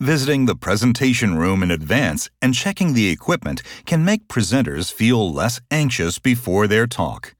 Visiting the presentation room in advance and checking the equipment can make presenters feel less anxious before their talk.